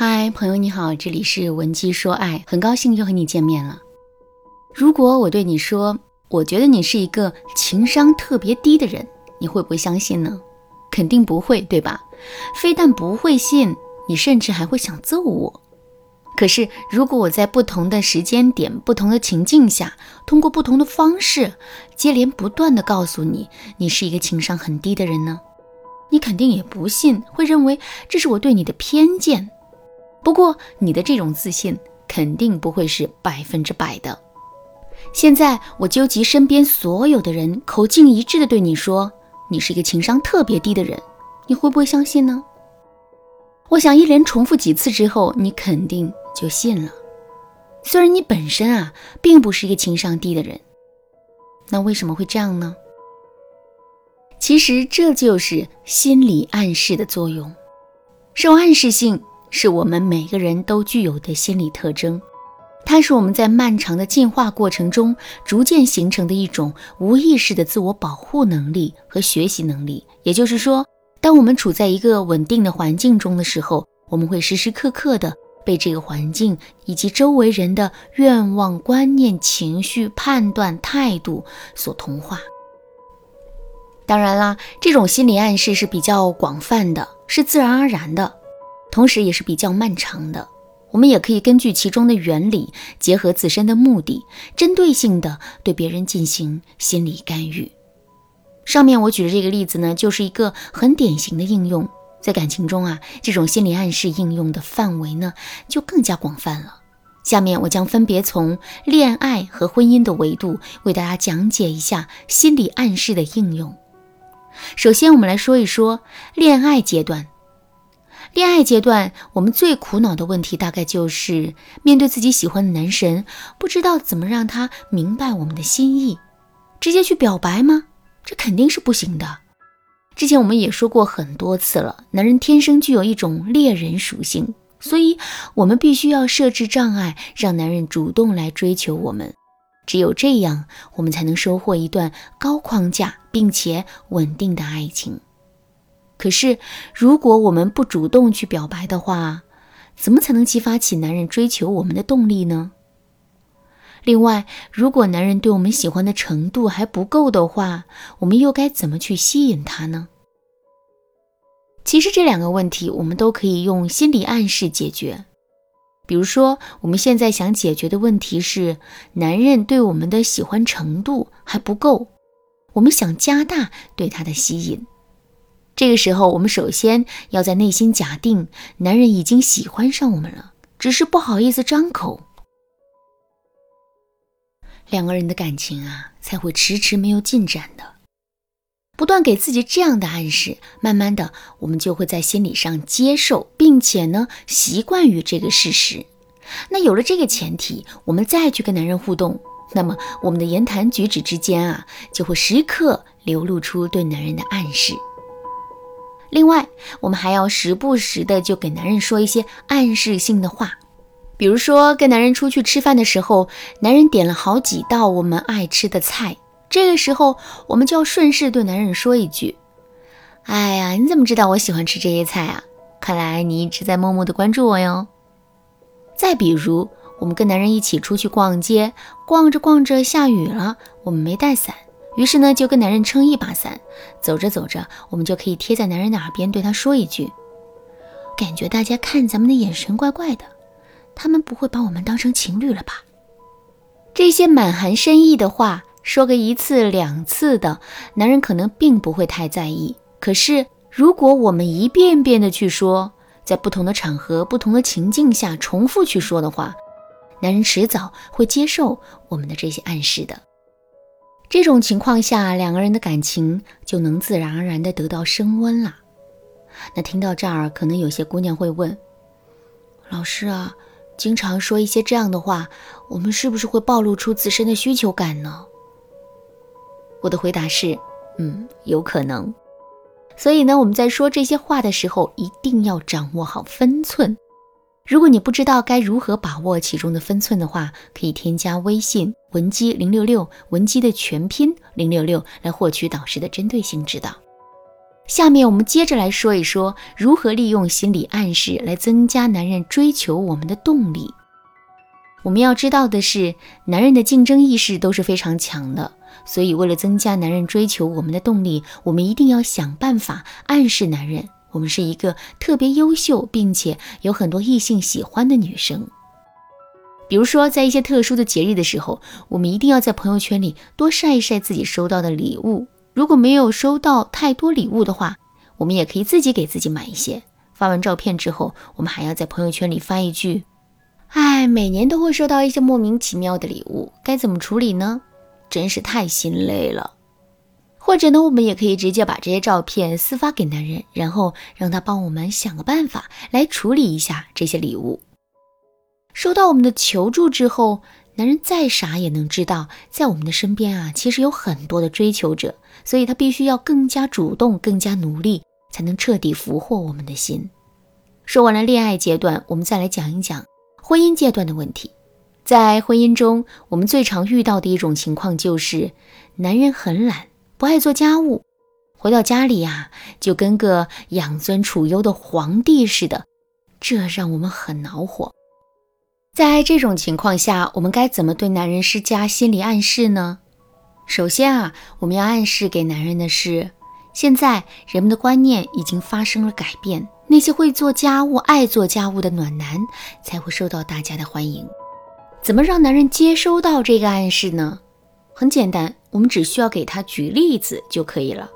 嗨，朋友你好，这里是文姬说爱，很高兴又和你见面了。如果我对你说，我觉得你是一个情商特别低的人，你会不会相信呢？肯定不会，对吧？非但不会信，你甚至还会想揍我。可是，如果我在不同的时间点、不同的情境下，通过不同的方式，接连不断的告诉你，你是一个情商很低的人呢？你肯定也不信，会认为这是我对你的偏见。不过，你的这种自信肯定不会是百分之百的。现在，我纠集身边所有的人，口径一致的对你说，你是一个情商特别低的人，你会不会相信呢？我想，一连重复几次之后，你肯定。就信了，虽然你本身啊并不是一个情商低的人，那为什么会这样呢？其实这就是心理暗示的作用。受暗示性是我们每个人都具有的心理特征，它是我们在漫长的进化过程中逐渐形成的一种无意识的自我保护能力和学习能力。也就是说，当我们处在一个稳定的环境中的时候，我们会时时刻刻的。被这个环境以及周围人的愿望、观念、情绪、判断、态度所同化。当然啦，这种心理暗示是比较广泛的，是自然而然的，同时也是比较漫长的。我们也可以根据其中的原理，结合自身的目的，针对性的对别人进行心理干预。上面我举的这个例子呢，就是一个很典型的应用。在感情中啊，这种心理暗示应用的范围呢就更加广泛了。下面我将分别从恋爱和婚姻的维度为大家讲解一下心理暗示的应用。首先，我们来说一说恋爱阶段。恋爱阶段，我们最苦恼的问题大概就是面对自己喜欢的男神，不知道怎么让他明白我们的心意。直接去表白吗？这肯定是不行的。之前我们也说过很多次了，男人天生具有一种猎人属性，所以我们必须要设置障碍，让男人主动来追求我们。只有这样，我们才能收获一段高框架并且稳定的爱情。可是，如果我们不主动去表白的话，怎么才能激发起男人追求我们的动力呢？另外，如果男人对我们喜欢的程度还不够的话，我们又该怎么去吸引他呢？其实这两个问题我们都可以用心理暗示解决。比如说，我们现在想解决的问题是男人对我们的喜欢程度还不够，我们想加大对他的吸引。这个时候，我们首先要在内心假定男人已经喜欢上我们了，只是不好意思张口。两个人的感情啊，才会迟迟没有进展的。不断给自己这样的暗示，慢慢的，我们就会在心理上接受，并且呢，习惯于这个事实。那有了这个前提，我们再去跟男人互动，那么我们的言谈举止之间啊，就会时刻流露出对男人的暗示。另外，我们还要时不时的就给男人说一些暗示性的话。比如说，跟男人出去吃饭的时候，男人点了好几道我们爱吃的菜，这个时候我们就要顺势对男人说一句：“哎呀，你怎么知道我喜欢吃这些菜啊？看来你一直在默默的关注我哟。”再比如，我们跟男人一起出去逛街，逛着逛着下雨了，我们没带伞，于是呢就跟男人撑一把伞，走着走着，我们就可以贴在男人的耳边对他说一句：“感觉大家看咱们的眼神怪怪的。”他们不会把我们当成情侣了吧？这些满含深意的话，说个一次两次的，男人可能并不会太在意。可是，如果我们一遍遍的去说，在不同的场合、不同的情境下重复去说的话，男人迟早会接受我们的这些暗示的。这种情况下，两个人的感情就能自然而然的得到升温了。那听到这儿，可能有些姑娘会问：老师啊？经常说一些这样的话，我们是不是会暴露出自身的需求感呢？我的回答是，嗯，有可能。所以呢，我们在说这些话的时候，一定要掌握好分寸。如果你不知道该如何把握其中的分寸的话，可以添加微信文姬零六六，文姬的全拼零六六，来获取导师的针对性指导。下面我们接着来说一说如何利用心理暗示来增加男人追求我们的动力。我们要知道的是，男人的竞争意识都是非常强的，所以为了增加男人追求我们的动力，我们一定要想办法暗示男人，我们是一个特别优秀并且有很多异性喜欢的女生。比如说，在一些特殊的节日的时候，我们一定要在朋友圈里多晒一晒自己收到的礼物。如果没有收到太多礼物的话，我们也可以自己给自己买一些。发完照片之后，我们还要在朋友圈里发一句：“哎，每年都会收到一些莫名其妙的礼物，该怎么处理呢？真是太心累了。”或者呢，我们也可以直接把这些照片私发给男人，然后让他帮我们想个办法来处理一下这些礼物。收到我们的求助之后，男人再傻也能知道，在我们的身边啊，其实有很多的追求者，所以他必须要更加主动、更加努力，才能彻底俘获我们的心。说完了恋爱阶段，我们再来讲一讲婚姻阶段的问题。在婚姻中，我们最常遇到的一种情况就是，男人很懒，不爱做家务，回到家里呀，就跟个养尊处优的皇帝似的，这让我们很恼火。在这种情况下，我们该怎么对男人施加心理暗示呢？首先啊，我们要暗示给男人的是，现在人们的观念已经发生了改变，那些会做家务、爱做家务的暖男才会受到大家的欢迎。怎么让男人接收到这个暗示呢？很简单，我们只需要给他举例子就可以了。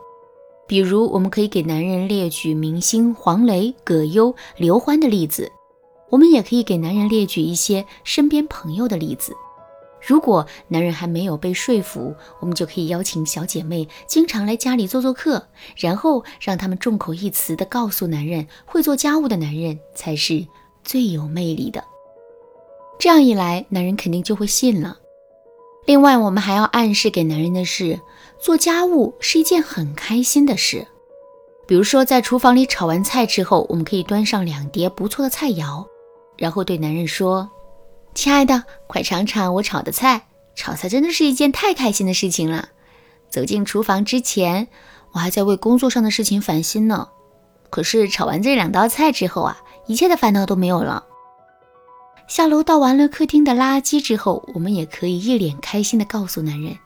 比如，我们可以给男人列举明星黄磊、葛优、刘欢的例子。我们也可以给男人列举一些身边朋友的例子。如果男人还没有被说服，我们就可以邀请小姐妹经常来家里做做客，然后让他们众口一词地告诉男人，会做家务的男人才是最有魅力的。这样一来，男人肯定就会信了。另外，我们还要暗示给男人的是，做家务是一件很开心的事。比如说，在厨房里炒完菜之后，我们可以端上两碟不错的菜肴。然后对男人说：“亲爱的，快尝尝我炒的菜。炒菜真的是一件太开心的事情了。走进厨房之前，我还在为工作上的事情烦心呢。可是炒完这两道菜之后啊，一切的烦恼都没有了。下楼倒完了客厅的垃圾之后，我们也可以一脸开心地告诉男人：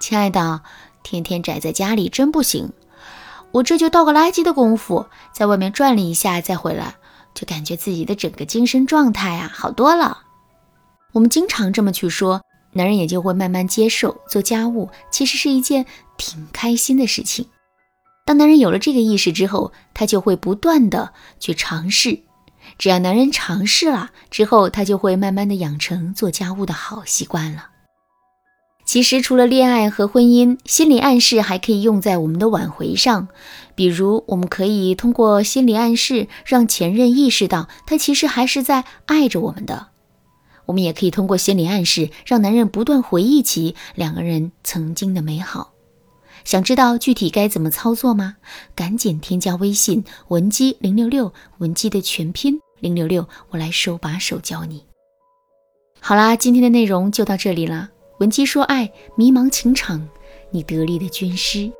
亲爱的，天天宅在家里真不行。我这就倒个垃圾的功夫，在外面转了一下再回来。”就感觉自己的整个精神状态啊好多了。我们经常这么去说，男人也就会慢慢接受做家务其实是一件挺开心的事情。当男人有了这个意识之后，他就会不断的去尝试。只要男人尝试了之后，他就会慢慢的养成做家务的好习惯了。其实，除了恋爱和婚姻，心理暗示还可以用在我们的挽回上。比如，我们可以通过心理暗示让前任意识到他其实还是在爱着我们的。我们也可以通过心理暗示让男人不断回忆起两个人曾经的美好。想知道具体该怎么操作吗？赶紧添加微信文姬零六六，文姬的全拼零六六，我来手把手教你。好啦，今天的内容就到这里啦。闻鸡说爱，迷茫情场，你得力的军师。